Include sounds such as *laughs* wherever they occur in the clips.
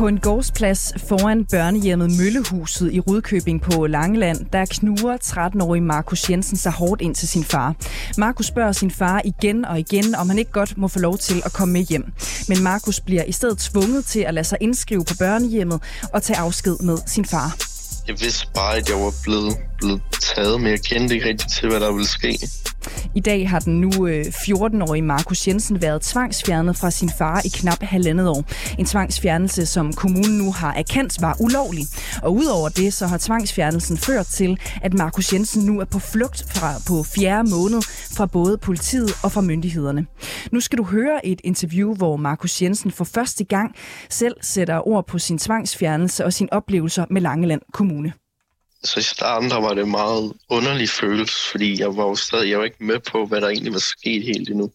På en gårdsplads foran børnehjemmet Møllehuset i Rudkøbing på Langeland, der knuger 13-årige Markus Jensen sig hårdt ind til sin far. Markus spørger sin far igen og igen, om han ikke godt må få lov til at komme med hjem. Men Markus bliver i stedet tvunget til at lade sig indskrive på børnehjemmet og tage afsked med sin far. Jeg vidste bare, at jeg var blevet, blevet taget, men jeg kendte ikke rigtig til, hvad der ville ske. I dag har den nu øh, 14-årige Markus Jensen været tvangsfjernet fra sin far i knap halvandet år. En tvangsfjernelse, som kommunen nu har erkendt var ulovlig. Og udover det, så har tvangsfjernelsen ført til, at Markus Jensen nu er på flugt fra, på fjerde måned fra både politiet og fra myndighederne. Nu skal du høre et interview, hvor Markus Jensen for første gang selv sætter ord på sin tvangsfjernelse og sine oplevelser med Langeland Kommune. Så i starten der var det meget underlig følelse, fordi jeg var jo stadig jeg var ikke med på, hvad der egentlig var sket helt endnu.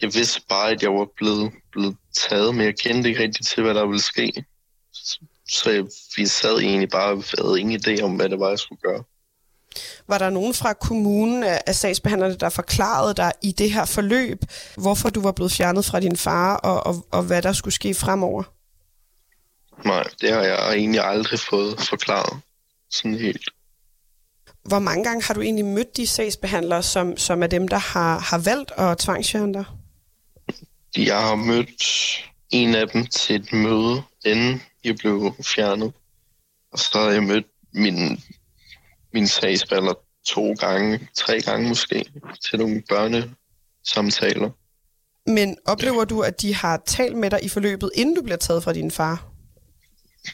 Jeg vidste bare, at jeg var blevet, blevet taget, men jeg kendte ikke rigtig til, hvad der ville ske. Så jeg, vi sad egentlig bare og havde ingen idé om, hvad det var, jeg skulle gøre. Var der nogen fra kommunen af sagsbehandlerne, der forklarede dig i det her forløb, hvorfor du var blevet fjernet fra din far, og, og, og hvad der skulle ske fremover? Nej, det har jeg egentlig aldrig fået forklaret sådan helt. Hvor mange gange har du egentlig mødt de sagsbehandlere, som, som er dem, der har, har valgt at tvangsfjerne dig? Jeg har mødt en af dem til et møde, inden jeg blev fjernet. Og så har jeg mødt min, min sagsbehandler to gange, tre gange måske, til nogle børnesamtaler. Men oplever du, at de har talt med dig i forløbet, inden du bliver taget fra din far?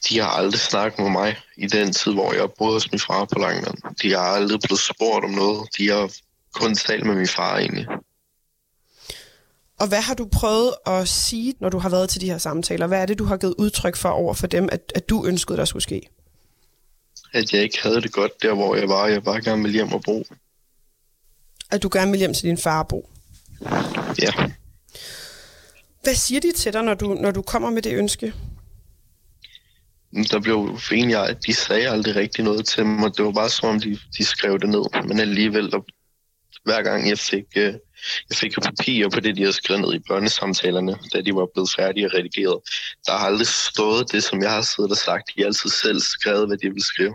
De har aldrig snakket med mig i den tid, hvor jeg boede hos min far på Langeland. De har aldrig blevet spurgt om noget. De har kun talt med min far egentlig. Og hvad har du prøvet at sige, når du har været til de her samtaler? Hvad er det, du har givet udtryk for over for dem, at, at du ønskede, der skulle ske? At jeg ikke havde det godt der, hvor jeg var. Jeg bare gerne ville hjem og bo. At du gerne vil hjem til din far og bo? Ja. Hvad siger de til dig, når du, når du kommer med det ønske? Der blev egentlig, de sagde aldrig rigtig noget til mig. Det var bare som om, de, de skrev det ned. Men alligevel, der, hver gang jeg fik, øh, jeg fik papir på det, de havde skrevet ned i børnesamtalerne, da de var blevet færdige og redigeret, der har aldrig stået det, som jeg har siddet og sagt. De har altid selv skrevet, hvad de ville skrive.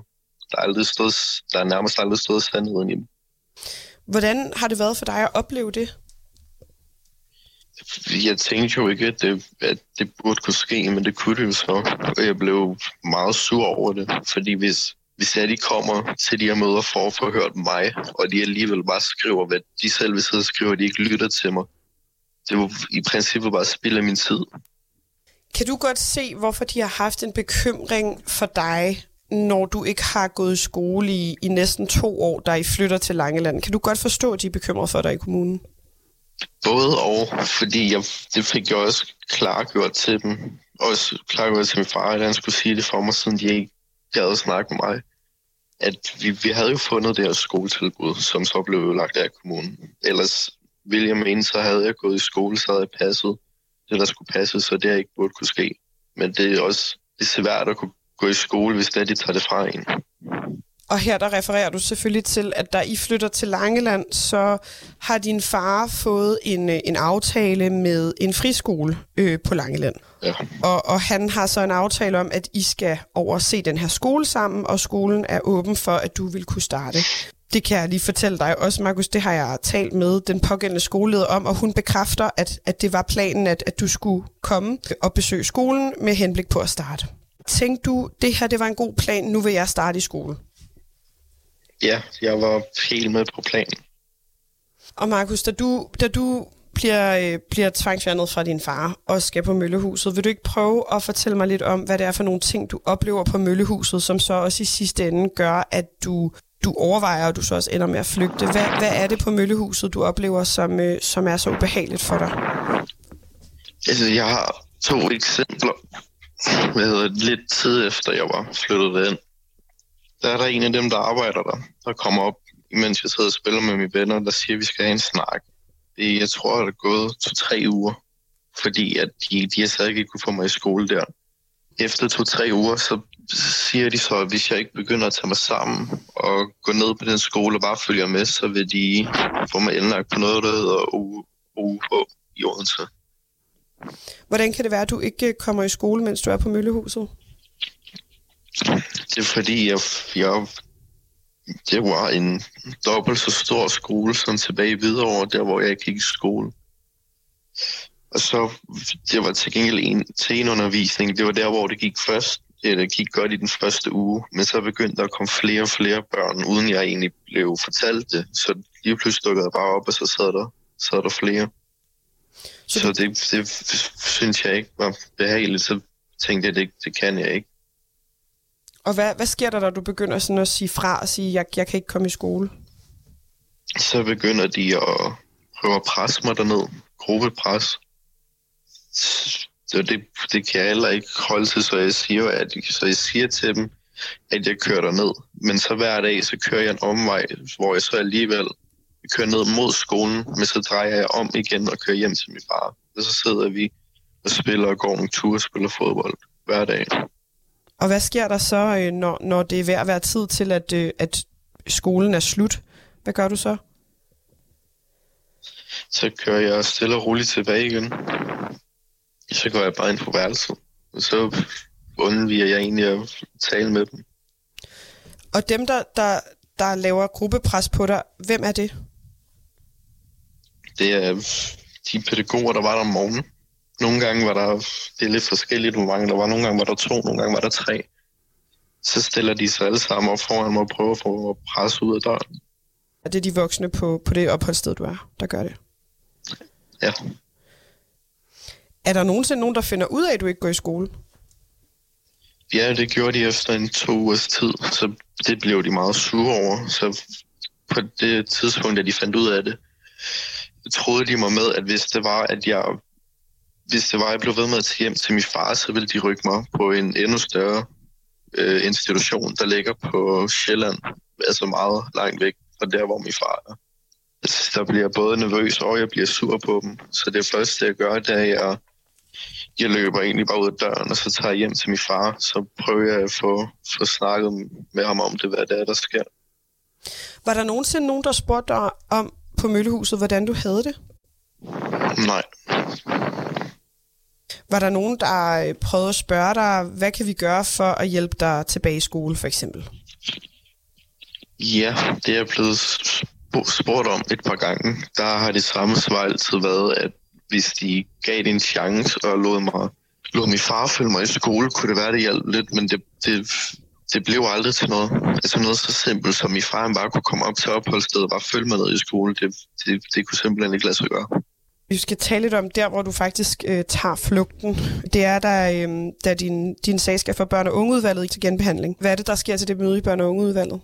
Der er, aldrig stået, der er nærmest aldrig stået sandheden i dem. Hvordan har det været for dig at opleve det? Jeg tænkte jo ikke, at det, at det burde kunne ske, men det kunne det jo så. Og jeg blev meget sur over det, fordi hvis, hvis jeg de kommer til de her møder for at få hørt mig, og de alligevel bare skriver, hvad de selv vil sidde og skrive, og de ikke lytter til mig, det var i princippet bare spild af min tid. Kan du godt se, hvorfor de har haft en bekymring for dig, når du ikke har gået i skole i, i næsten to år, da I flytter til Langeland? Kan du godt forstå, at de er bekymrede for dig i kommunen? Både og, fordi jeg, det fik jeg også klargjort til dem. Også klargjort til min far, at han skulle sige det for mig, siden de ikke gad at snakke med mig. At vi, vi havde jo fundet det her skoletilbud, som så blev lagt af kommunen. Ellers ville jeg mene, så havde jeg gået i skole, så havde jeg passet det, der skulle passe, så det ikke burde kunne ske. Men det er også det er svært at kunne gå i skole, hvis det er, de tager det fra en. Og her der refererer du selvfølgelig til, at da I flytter til Langeland, så har din far fået en, øh, en aftale med en friskole øh, på Langeland. Ja. Og, og han har så en aftale om, at I skal overse den her skole sammen, og skolen er åben for, at du vil kunne starte. Det kan jeg lige fortælle dig også, Markus. Det har jeg talt med den pågældende skoleleder om, og hun bekræfter, at, at det var planen, at, at du skulle komme og besøge skolen med henblik på at starte. Tænkte du, det her det var en god plan, nu vil jeg starte i skole? Ja, jeg var helt med på planen. Og Markus, da du, da du bliver, øh, bliver tvangsfjernet fra din far og skal på Møllehuset, vil du ikke prøve at fortælle mig lidt om, hvad det er for nogle ting, du oplever på Møllehuset, som så også i sidste ende gør, at du, du overvejer, og du så også ender med at flygte. Hvad, hvad er det på Møllehuset, du oplever, som, øh, som er så ubehageligt for dig? Altså, jeg har to eksempler. Hvad hedder det, lidt tid efter jeg var flyttet ind der er der en af dem, der arbejder der, der kommer op mens jeg sidder og spiller med mine venner, der siger, at vi skal have en snak. Det, jeg tror, det er gået to-tre uger, fordi at de, de har stadig ikke kunne få mig i skole der. Efter to-tre uger, så siger de så, at hvis jeg ikke begynder at tage mig sammen og gå ned på den skole og bare følger med, så vil de få mig indlagt på noget, der hedder UH i Odense. Hvordan kan det være, at du ikke kommer i skole, mens du er på Møllehuset? Det er fordi, jeg, jeg det var en dobbelt så stor skole som tilbage i Hvidovre, der hvor jeg gik i skole. Og så, det var til gengæld en, til en undervisning. Det var der, hvor det gik først. Det gik godt i den første uge, men så begyndte der at komme flere og flere børn, uden jeg egentlig blev fortalt det. Så lige pludselig dukkede jeg bare op, og så sad der, sad der flere. Så, så det, det synes jeg ikke var behageligt. Så tænkte jeg, det, det kan jeg ikke. Og hvad, hvad sker der, når du begynder sådan at sige fra og sige, jeg, jeg kan ikke komme i skole? Så begynder de at prøve at presse mig derned. Gruppepres. Så det, det kan jeg heller ikke holde til, så jeg siger, at, så jeg siger til dem, at jeg kører ned. Men så hver dag, så kører jeg en omvej, hvor jeg så alligevel kører ned mod skolen, men så drejer jeg om igen og kører hjem til min far. Og så sidder vi og spiller og går en tur og spiller fodbold hver dag. Og hvad sker der så, øh, når, når det er ved at være tid til, at, øh, at skolen er slut? Hvad gør du så? Så kører jeg stille og roligt tilbage igen. Så går jeg bare ind på værelset. Og så undviger jeg egentlig at tale med dem. Og dem, der, der, der laver gruppepres på dig, hvem er det? Det er de pædagoger, der var der om morgenen. Nogle gange var der, det er lidt forskelligt, hvor mange der var. Nogle gange var der to, nogle gange var der tre. Så stiller de sig alle sammen op foran mig og prøver at få at presse ud af døren. Er det de voksne på, på det opholdssted, du er, der gør det? Ja. Er der nogensinde nogen, der finder ud af, at du ikke går i skole? Ja, det gjorde de efter en to ugers tid, så det blev de meget sure over. Så på det tidspunkt, da de fandt ud af det, troede de mig med, at hvis det var, at jeg hvis det var, jeg blev ved med at tage hjem til min far, så ville de rykke mig på en endnu større øh, institution, der ligger på Sjælland, altså meget langt væk fra der, hvor min far er. Altså, der bliver jeg både nervøs og jeg bliver sur på dem. Så det første, jeg gør, det er, at jeg, jeg løber egentlig bare ud af døren, og så tager jeg hjem til min far. Så prøver jeg at få, få snakket med ham om det, hvad det er, der sker. Var der nogensinde nogen, der spurgte dig om på Møllehuset, hvordan du havde det? Nej. Var der nogen, der øh, prøvede at spørge dig, hvad kan vi gøre for at hjælpe dig tilbage i skole, for eksempel? Ja, det er jeg blevet spurgt om et par gange. Der har det samme svar altid været, at hvis de gav det en chance og lod mig lod min far følge mig i skole, kunne det være, det hjalp lidt, men det, det, det blev aldrig til noget. Altså noget så simpelt, som min far bare kunne komme op til opholdsstedet og bare følge mig ned i skole, det, det, det kunne simpelthen ikke lade sig gøre. Vi skal tale lidt om der, hvor du faktisk øh, tager flugten. Det er, da, øh, da din, din sag skal for børn- og ungeudvalget til genbehandling. Hvad er det, der sker til det møde i børn- og ungeudvalget?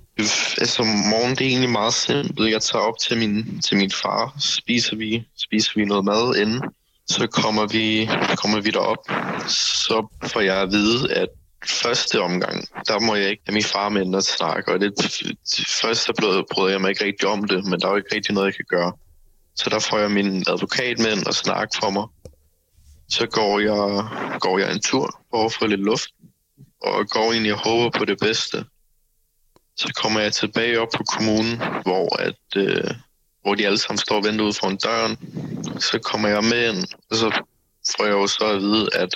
Altså, morgen det er egentlig meget simpelt. Jeg tager op til min, til min far, spiser vi, spiser vi noget mad inden. Så kommer vi, kommer vi derop. Så får jeg at vide, at første omgang, der må jeg ikke have min far med at snakke. Og det, det første brød jeg mig ikke rigtig om det, men der er jo ikke rigtig noget, jeg kan gøre. Så der får jeg min advokat med og snakke for mig. Så går jeg, går jeg en tur over for lidt luft, og går egentlig og håber på det bedste. Så kommer jeg tilbage op på kommunen, hvor, at, øh, hvor de alle sammen står og venter ud foran døren. Så kommer jeg med ind, og så får jeg jo så at vide, at,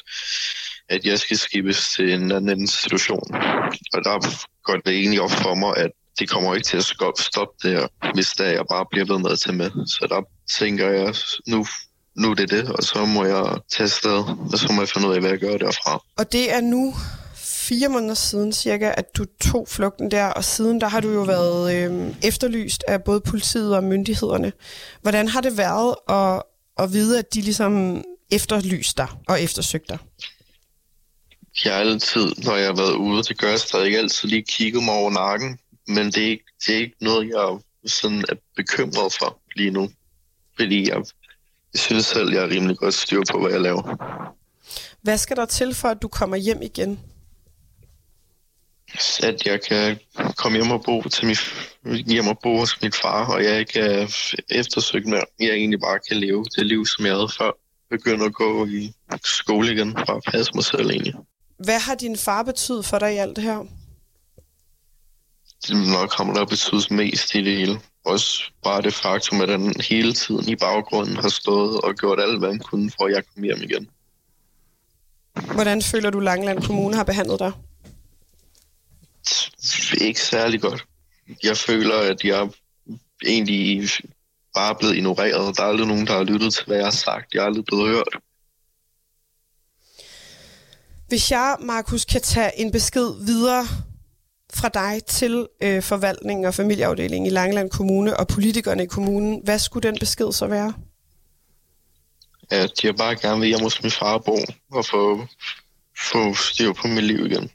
at jeg skal skibes til en anden institution. Og der går det egentlig op for mig, at det kommer ikke til at stoppe det her, hvis der jeg bare bliver ved med at tage med. Så der tænker jeg, nu, nu er det det, og så må jeg tage sted, og så må jeg finde ud af, hvad jeg gør derfra. Og det er nu fire måneder siden cirka, at du tog flugten der, og siden der har du jo været øh, efterlyst af både politiet og myndighederne. Hvordan har det været at, at vide, at de ligesom efterlyste dig og eftersøgte dig? Jeg har altid, når jeg har været ude, det gør jeg stadig altid lige kigget mig over nakken, men det er, ikke, det er ikke noget, jeg sådan er bekymret for lige nu. Fordi jeg, jeg synes selv, jeg er rimelig godt styr på, hvad jeg laver. Hvad skal der til for, at du kommer hjem igen? At jeg kan komme hjem og bo til min, hjem og bo hos min far, og jeg ikke er eftersøgt mere. Jeg egentlig bare kan leve det liv, som jeg havde før. Begynde at gå i skole igen, og passe mig selv egentlig. Hvad har din far betydet for dig i alt det her? Nok ham, der betydet mest i det hele. Også bare det faktum, at han hele tiden i baggrunden har stået og gjort alt, hvad han kunne, for at jeg kom hjem igen. Hvordan føler du, Langeland Kommune har behandlet dig? Ikke særlig godt. Jeg føler, at jeg egentlig bare er blevet ignoreret. Der er aldrig nogen, der har lyttet til, hvad jeg har sagt. Jeg er aldrig blevet hørt. Hvis jeg, Markus, kan tage en besked videre fra dig til øh, forvaltningen og familieafdelingen i Langeland Kommune og politikerne i kommunen, hvad skulle den besked så være? At jeg bare gerne vil hjem hos min far og bo og få, få styr på mit liv igen.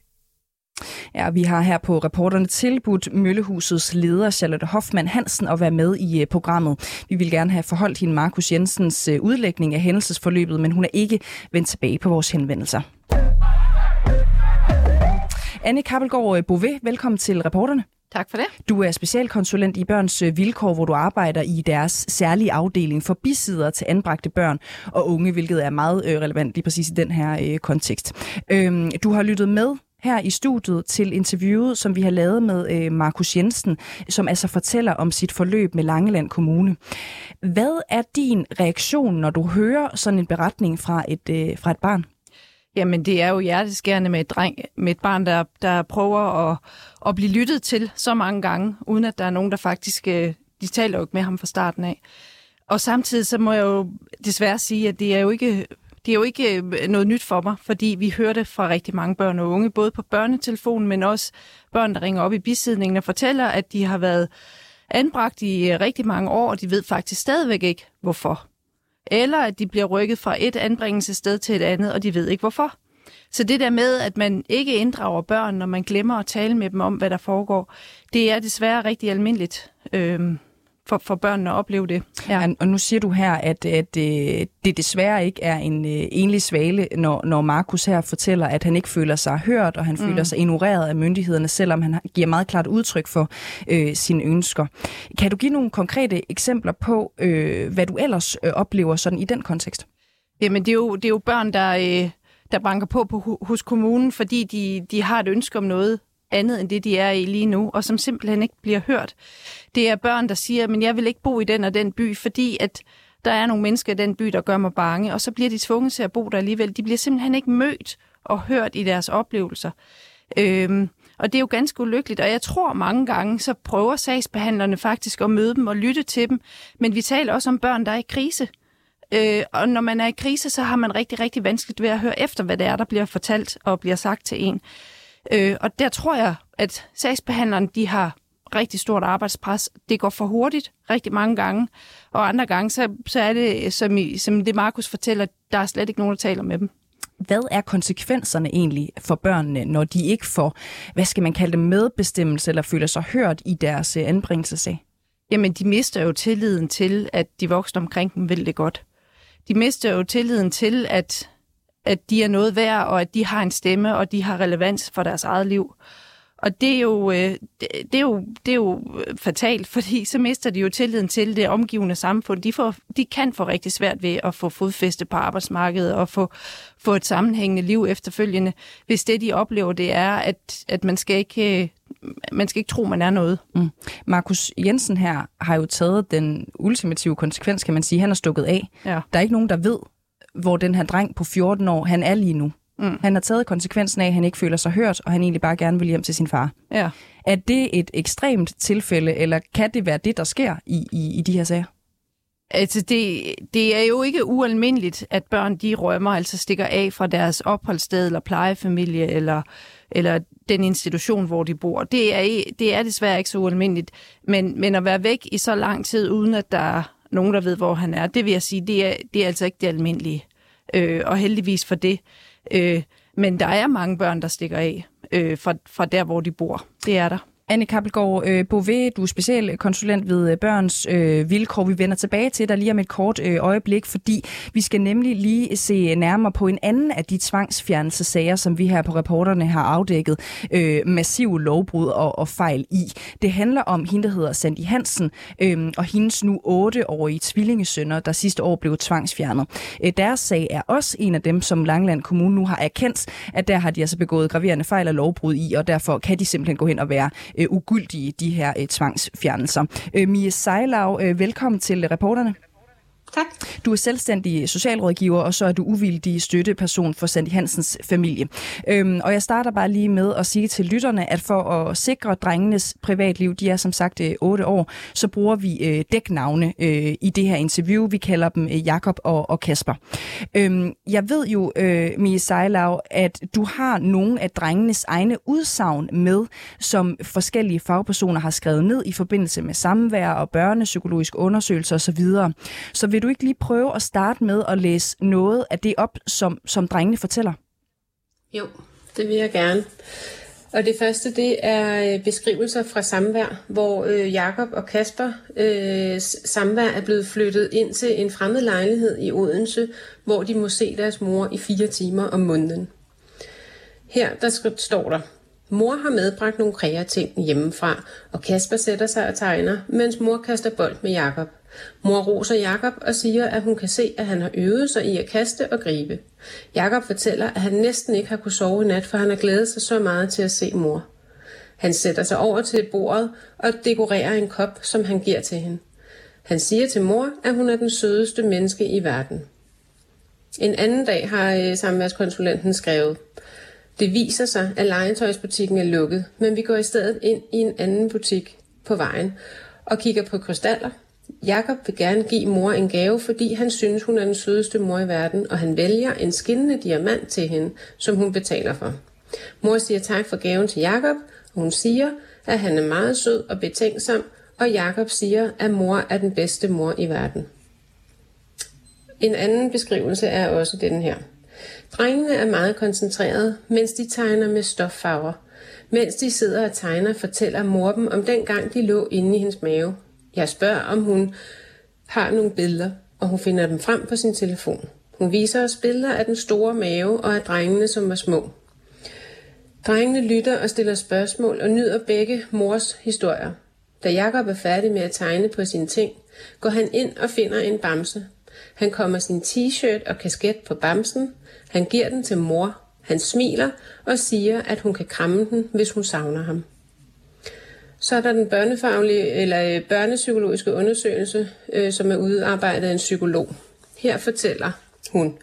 Ja, vi har her på reporterne tilbudt Møllehusets leder Charlotte Hoffmann Hansen at være med i øh, programmet. Vi vil gerne have forholdt hende Markus Jensens øh, udlægning af hændelsesforløbet, men hun er ikke vendt tilbage på vores henvendelser. Anne Kappelgaard øh, Bové, velkommen til reporterne. Tak for det. Du er specialkonsulent i Børns Vilkår, hvor du arbejder i deres særlige afdeling for bisider til anbragte børn og unge, hvilket er meget relevant lige præcis i den her kontekst. Øhm, du har lyttet med her i studiet til interviewet, som vi har lavet med øh, Markus Jensen, som altså fortæller om sit forløb med Langeland Kommune. Hvad er din reaktion, når du hører sådan en beretning fra et, øh, fra et barn? Jamen, det er jo hjerteskærende med et, dreng, med et barn, der, der prøver at, at blive lyttet til så mange gange, uden at der er nogen, der faktisk... Øh, de taler jo ikke med ham fra starten af. Og samtidig så må jeg jo desværre sige, at det er jo ikke det er jo ikke øh, noget nyt for mig, fordi vi hører det fra rigtig mange børn og unge, både på børnetelefonen, men også børn, der ringer op i bisidningen og fortæller, at de har været anbragt i øh, rigtig mange år, og de ved faktisk stadigvæk ikke, hvorfor. Eller at de bliver rykket fra et anbringelsessted til et andet, og de ved ikke hvorfor. Så det der med, at man ikke inddrager børn, når man glemmer at tale med dem om, hvad der foregår, det er desværre rigtig almindeligt. Øhm, for, for børnene at opleve det. Ja. Og nu siger du her, at, at øh, det desværre ikke er en øh, enlig svale, når, når Markus her fortæller, at han ikke føler sig hørt, og han mm. føler sig ignoreret af myndighederne, selvom han giver meget klart udtryk for øh, sine ønsker. Kan du give nogle konkrete eksempler på, øh, hvad du ellers øh, oplever sådan i den kontekst? Jamen, det er jo, det er jo børn, der... Øh der banker på, på hos kommunen, fordi de, de har et ønske om noget, andet end det, de er i lige nu, og som simpelthen ikke bliver hørt. Det er børn, der siger, men jeg vil ikke bo i den og den by, fordi at der er nogle mennesker i den by, der gør mig bange, og så bliver de tvunget til at bo der alligevel. De bliver simpelthen ikke mødt og hørt i deres oplevelser. Øhm, og det er jo ganske ulykkeligt, og jeg tror mange gange, så prøver sagsbehandlerne faktisk at møde dem og lytte til dem. Men vi taler også om børn, der er i krise. Øh, og når man er i krise, så har man rigtig, rigtig vanskeligt ved at høre efter, hvad det er, der bliver fortalt og bliver sagt til en. Øh, og der tror jeg, at sagsbehandleren de har rigtig stort arbejdspres. Det går for hurtigt rigtig mange gange, og andre gange, så, så er det, som, i, som det Markus fortæller, der er slet ikke nogen, der taler med dem. Hvad er konsekvenserne egentlig for børnene, når de ikke får, hvad skal man kalde det, medbestemmelse eller føler sig hørt i deres øh, anbringelsesag? Jamen, de mister jo tilliden til, at de voksne omkring dem vil det godt. De mister jo tilliden til, at at de er noget værd, og at de har en stemme, og de har relevans for deres eget liv. Og det er, jo, øh, det, er jo, det er jo fatalt, *laughs* fordi så mister de jo tilliden til det omgivende samfund. De, får, de kan få rigtig svært ved at få fodfæste på arbejdsmarkedet og få, få et sammenhængende liv efterfølgende, hvis det, de oplever, det er, at, at man skal ikke man skal ikke tro, man er noget. Mm. Markus Jensen her har jo taget den ultimative konsekvens, kan man sige. Han er stukket af. Ja. Der er ikke nogen, der ved, hvor den her dreng på 14 år, han er lige nu. Mm. Han har taget konsekvensen af, at han ikke føler sig hørt, og han egentlig bare gerne vil hjem til sin far. Ja. Er det et ekstremt tilfælde, eller kan det være det, der sker i, i, i de her sager? Altså, det, det er jo ikke ualmindeligt, at børn de rømmer, altså stikker af fra deres opholdssted eller plejefamilie eller, eller den institution, hvor de bor. Det er, det er desværre ikke så ualmindeligt. Men, men at være væk i så lang tid, uden at der nogen, der ved, hvor han er. Det vil jeg sige, det er, det er altså ikke det almindelige. Øh, og heldigvis for det. Øh, men der er mange børn, der stikker af øh, fra, fra der, hvor de bor. Det er der. Anne Kappelgaard øh, Bové, du er specialkonsulent ved øh, Børns øh, Vilkår. Vi vender tilbage til dig lige om et kort øh, øjeblik, fordi vi skal nemlig lige se nærmere på en anden af de tvangsfjernelsesager, som vi her på reporterne har afdækket øh, massive lovbrud og, og fejl i. Det handler om hende, der hedder Sandy Hansen, øh, og hendes nu 8-årige tvillingesønner, der sidste år blev tvangsfjernet. Øh, deres sag er også en af dem, som Langland Kommune nu har erkendt, at der har de altså begået graverende fejl og lovbrud i, og derfor kan de simpelthen gå hen og være øh, Øh, ugyldige, de her øh, tvangsfjernelser. Øh, Mie Sejlav, øh, velkommen til reporterne. Tak. Du er selvstændig socialrådgiver, og så er du uvildig støtteperson for Sandy Hansens familie. Øhm, og jeg starter bare lige med at sige til lytterne, at for at sikre drengenes privatliv, de er som sagt øh, 8 år, så bruger vi øh, dæknavne øh, i det her interview. Vi kalder dem øh, Jakob og, og Kasper. Øhm, jeg ved jo, øh, Mie Seilau, at du har nogle af drengenes egne udsagn med, som forskellige fagpersoner har skrevet ned i forbindelse med samvær og børnepsykologiske undersøgelser osv. Så vil du ikke lige prøve at starte med at læse noget af det op, som, som drengene fortæller? Jo, det vil jeg gerne. Og det første, det er øh, beskrivelser fra samvær, hvor øh, Jakob og Kasper øh, samvær er blevet flyttet ind til en fremmed lejlighed i Odense, hvor de må se deres mor i fire timer om måneden. Her der står der, Mor har medbragt nogle kreating hjemmefra, og Kasper sætter sig og tegner, mens mor kaster bold med Jakob. Mor roser Jakob og siger, at hun kan se, at han har øvet sig i at kaste og gribe. Jakob fortæller, at han næsten ikke har kunne sove i nat, for han har glædet sig så meget til at se mor. Han sætter sig over til bordet og dekorerer en kop, som han giver til hende. Han siger til mor, at hun er den sødeste menneske i verden. En anden dag har øh, samværskonsulenten skrevet, det viser sig, at legetøjsbutikken er lukket, men vi går i stedet ind i en anden butik på vejen og kigger på krystaller. Jakob vil gerne give mor en gave, fordi han synes, hun er den sødeste mor i verden, og han vælger en skinnende diamant til hende, som hun betaler for. Mor siger tak for gaven til Jakob, og hun siger, at han er meget sød og betænksom, og Jakob siger, at mor er den bedste mor i verden. En anden beskrivelse er også den her. Drengene er meget koncentrerede, mens de tegner med stoffarver. Mens de sidder og tegner, fortæller mor dem om den gang, de lå inde i hendes mave. Jeg spørger, om hun har nogle billeder, og hun finder dem frem på sin telefon. Hun viser os billeder af den store mave og af drengene, som var små. Drengene lytter og stiller spørgsmål og nyder begge mors historier. Da Jakob er færdig med at tegne på sine ting, går han ind og finder en bamse. Han kommer sin t-shirt og kasket på bamsen, han giver den til mor. Han smiler og siger, at hun kan kramme den, hvis hun savner ham. Så er der den børnefaglige eller øh, børnepsykologiske undersøgelse, øh, som er udarbejdet af en psykolog. Her fortæller hun,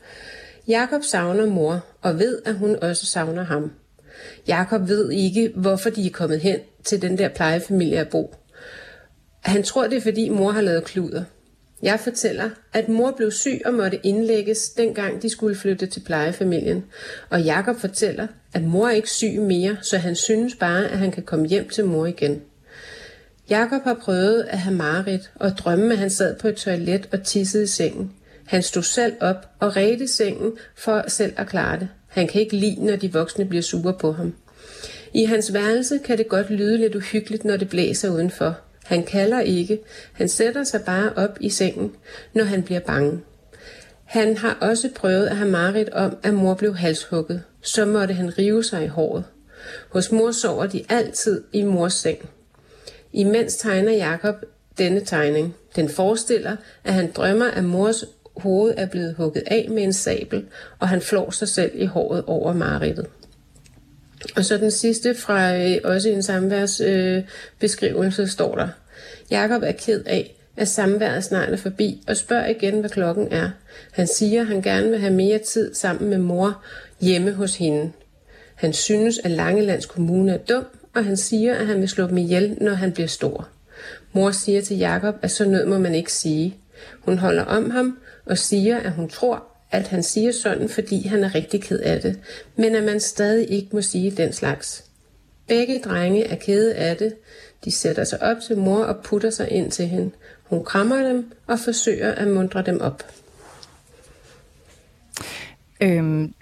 Jakob savner mor og ved, at hun også savner ham. Jakob ved ikke, hvorfor de er kommet hen til den der plejefamilie at bo. Han tror, det er fordi mor har lavet kluder. Jeg fortæller, at mor blev syg og måtte indlægges, dengang de skulle flytte til plejefamilien. Og Jakob fortæller, at mor er ikke syg mere, så han synes bare, at han kan komme hjem til mor igen. Jakob har prøvet at have mareridt og drømme, at han sad på et toilet og tissede i sengen. Han stod selv op og redte sengen for selv at klare det. Han kan ikke lide, når de voksne bliver sure på ham. I hans værelse kan det godt lyde lidt uhyggeligt, når det blæser udenfor, han kalder ikke, han sætter sig bare op i sengen, når han bliver bange. Han har også prøvet at have mareridt om, at mor blev halshugget. Så måtte han rive sig i håret. Hos mor sover de altid i mors seng. Imens tegner Jakob denne tegning. Den forestiller, at han drømmer, at mors hoved er blevet hugget af med en sabel, og han flår sig selv i håret over Marittet. Og så den sidste fra øh, også en samværsbeskrivelse øh, står der. Jakob er ked af, at samværet snart er forbi, og spørger igen, hvad klokken er. Han siger, at han gerne vil have mere tid sammen med mor hjemme hos hende. Han synes, at Langelands Kommune er dum, og han siger, at han vil slå dem ihjel, når han bliver stor. Mor siger til Jakob, at så nød må man ikke sige. Hun holder om ham og siger, at hun tror, at han siger sådan, fordi han er rigtig ked af det, men at man stadig ikke må sige den slags. Begge drenge er kede af det. De sætter sig op til mor og putter sig ind til hende. Hun krammer dem og forsøger at mundre dem op. Øhm,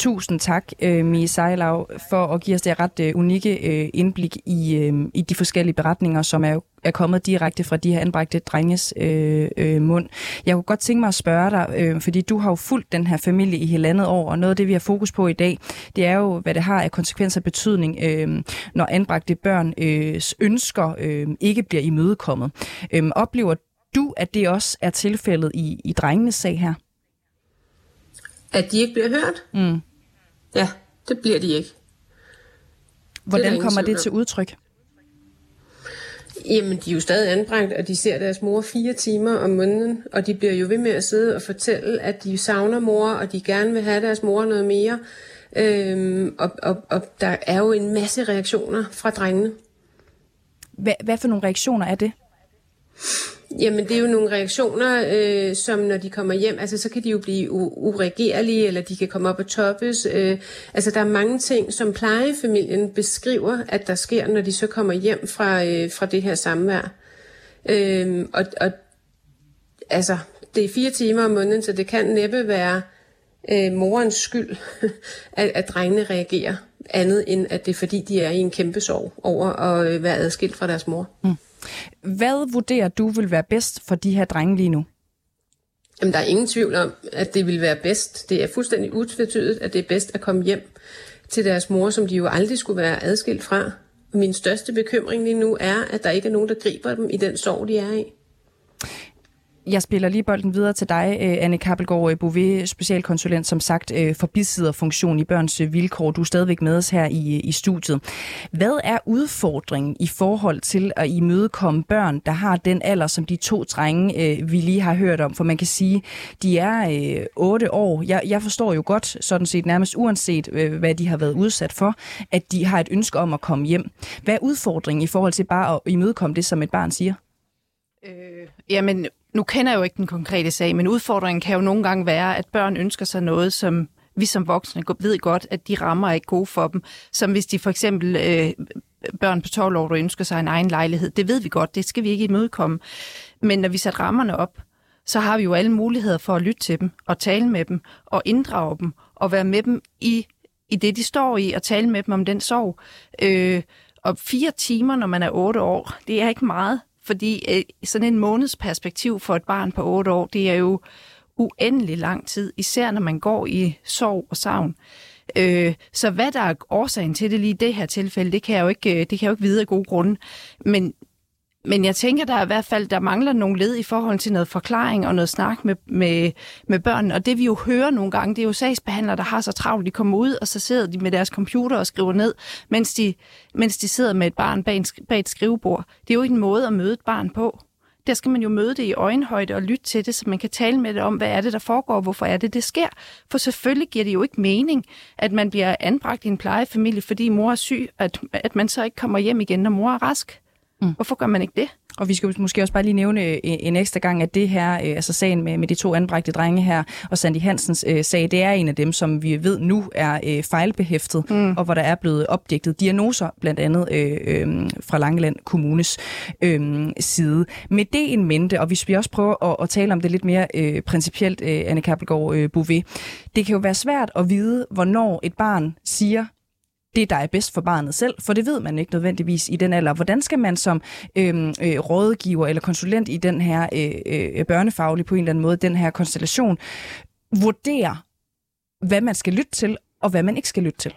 Tusind tak, øh, Mie Sejlav, for at give os det ret øh, unikke øh, indblik i, øh, i de forskellige beretninger, som er, er kommet direkte fra de her anbragte drenges øh, øh, mund. Jeg kunne godt tænke mig at spørge dig, øh, fordi du har jo fulgt den her familie i halvandet år, og noget af det, vi har fokus på i dag, det er jo, hvad det har af konsekvenser og betydning, øh, når anbragte børn øh, ønsker øh, ikke bliver imødekommet. Øh, oplever du, at det også er tilfældet i, i drengenes sag her? At de ikke bliver hørt? Mm. Ja, det bliver de ikke. Hvordan ingen kommer det til udtryk? Jamen, de er jo stadig anbragt, og de ser deres mor fire timer om måneden, og de bliver jo ved med at sidde og fortælle, at de savner mor, og de gerne vil have deres mor noget mere. Øhm, og, og, og der er jo en masse reaktioner fra drengene. Hvad, hvad for nogle reaktioner er det? Jamen, det er jo nogle reaktioner, øh, som når de kommer hjem, altså så kan de jo blive u- uregerlige, eller de kan komme op og toppes. Øh, altså, der er mange ting, som plejefamilien beskriver, at der sker, når de så kommer hjem fra, øh, fra det her samvær. Øh, og, og altså, det er fire timer om måneden, så det kan næppe være øh, morens skyld, *laughs* at, at drengene reagerer andet end, at det er fordi, de er i en kæmpe sorg over at øh, være adskilt fra deres mor. Mm. Hvad vurderer du vil være bedst for de her drenge lige nu? Jamen, der er ingen tvivl om, at det vil være bedst. Det er fuldstændig utvetydigt, at det er bedst at komme hjem til deres mor, som de jo aldrig skulle være adskilt fra. Min største bekymring lige nu er, at der ikke er nogen, der griber dem i den sorg, de er i. Jeg spiller lige bolden videre til dig, øh, Anne Kappelgaard øh, Bouvet, specialkonsulent, som sagt, øh, for bisidderfunktion i børns vilkår. Du er stadigvæk med os her i, i studiet. Hvad er udfordringen i forhold til at imødekomme børn, der har den alder, som de to drenge, vi lige har hørt om? For man kan sige, de er otte 8 år. Jeg, jeg forstår jo godt, sådan set nærmest uanset, hvad de har været udsat for, at de har et ønske om at komme hjem. Hvad er udfordringen i forhold til bare at imødekomme det, som et barn siger? Øh, jamen, nu kender jeg jo ikke den konkrete sag, men udfordringen kan jo nogle gange være, at børn ønsker sig noget, som vi som voksne ved godt, at de rammer er ikke gode for dem. Som hvis de for eksempel øh, børn på 12 år, der ønsker sig en egen lejlighed. Det ved vi godt, det skal vi ikke imødekomme. Men når vi sætter rammerne op, så har vi jo alle muligheder for at lytte til dem, og tale med dem, og inddrage dem, og være med dem i, i det, de står i, og tale med dem om den sorg. Øh, og fire timer, når man er otte år, det er ikke meget. Fordi øh, sådan en måneds perspektiv for et barn på 8 år, det er jo uendelig lang tid, især når man går i sorg og savn. Øh, så hvad der er årsagen til det lige i det her tilfælde, det kan jeg jo ikke, øh, det kan jeg jo ikke vide af gode grunde. Men, men jeg tænker, der er i hvert fald der mangler nogle led i forhold til noget forklaring og noget snak med, med, med børnene. Og det vi jo hører nogle gange, det er jo sagsbehandlere, der har så travlt, de kommer ud, og så sidder de med deres computer og skriver ned, mens de, mens de sidder med et barn bag, en, bag et skrivebord. Det er jo ikke en måde at møde et barn på. Der skal man jo møde det i øjenhøjde og lytte til det, så man kan tale med det om, hvad er det, der foregår, hvorfor er det, det sker. For selvfølgelig giver det jo ikke mening, at man bliver anbragt i en plejefamilie, fordi mor er syg, at, at man så ikke kommer hjem igen, når mor er rask. Mm. Hvorfor gør man ikke det? Og vi skal måske også bare lige nævne en ekstra gang, at det her, altså sagen med, med de to anbragte drenge her, og Sandy Hansens øh, sag, det er en af dem, som vi ved nu er øh, fejlbehæftet, mm. og hvor der er blevet opdigtet diagnoser, blandt andet øh, øh, fra Langeland Kommunes øh, side. Med det en mente, og hvis vi også prøver at, at tale om det lidt mere øh, principielt, øh, Anne Kappelgaard øh, Bouvet, det kan jo være svært at vide, hvornår et barn siger, det, der er bedst for barnet selv, for det ved man ikke nødvendigvis i den alder. Hvordan skal man som øh, øh, rådgiver eller konsulent i den her øh, øh, børnefaglige på en eller anden måde, den her konstellation, vurdere, hvad man skal lytte til, og hvad man ikke skal lytte til?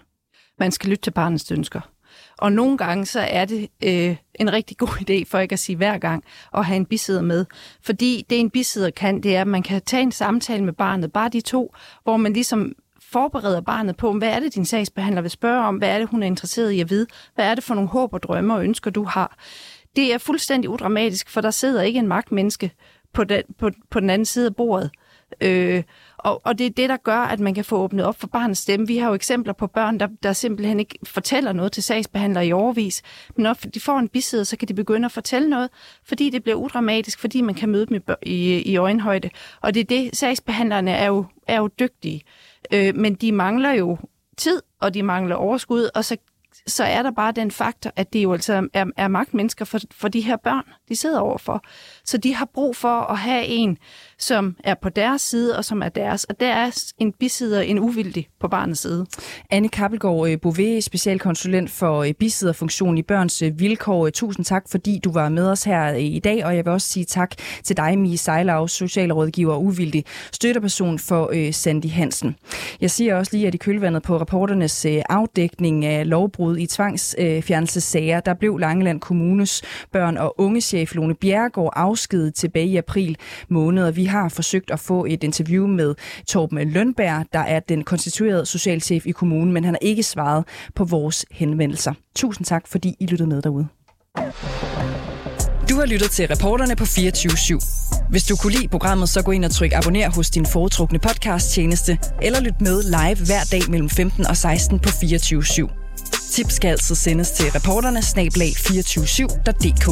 Man skal lytte til barnets ønsker. Og nogle gange så er det øh, en rigtig god idé, for ikke at sige hver gang, at have en bisidder med. Fordi det en bisidder kan, det er, at man kan tage en samtale med barnet, bare de to, hvor man ligesom forbereder barnet på, hvad er det, din sagsbehandler vil spørge om, hvad er det, hun er interesseret i at vide, hvad er det for nogle håb og drømme og ønsker, du har. Det er fuldstændig udramatisk, for der sidder ikke en magtmenneske på den, på, på den anden side af bordet. Øh, og, og det er det, der gør, at man kan få åbnet op for barnets stemme. Vi har jo eksempler på børn, der, der simpelthen ikke fortæller noget til sagsbehandler i overvis. Men når de får en bisidder, så kan de begynde at fortælle noget, fordi det bliver udramatisk, fordi man kan møde dem i, i, i øjenhøjde. Og det er det, sagsbehandlerne er jo, er jo dygtige. Øh, men de mangler jo tid, og de mangler overskud, og så så er der bare den faktor, at det jo altså er, er magtmennesker for, for de her børn, de sidder overfor. Så de har brug for at have en, som er på deres side, og som er deres. Og der er en bisidder, en uvildig på barnets side. Anne Kappelgaard øh, Bové, specialkonsulent for øh, i Børns øh, Vilkår. Øh, tusind tak, fordi du var med os her i dag, og jeg vil også sige tak til dig, Mie Sejlav, socialrådgiver og uvildig støtteperson for Sandy Hansen. Jeg siger også lige, at i kølvandet på rapporternes afdækning af lovbrud i tvangsfjernelsessager, der blev Langeland Kommunes børn- og ungechef Lone Bjergård afskedet tilbage i april måned, og vi har forsøgt at få et interview med Torben Lønberg, der er den konstituerede socialchef i kommunen, men han har ikke svaret på vores henvendelser. Tusind tak, fordi I lyttede med derude. Du har lyttet til reporterne på 24 /7. Hvis du kunne lide programmet, så gå ind og tryk abonner hos din foretrukne podcast-tjeneste, eller lyt med live hver dag mellem 15 og 16 på 24 /7. Tips skal altså sendes til reporterne snablag 247.dk.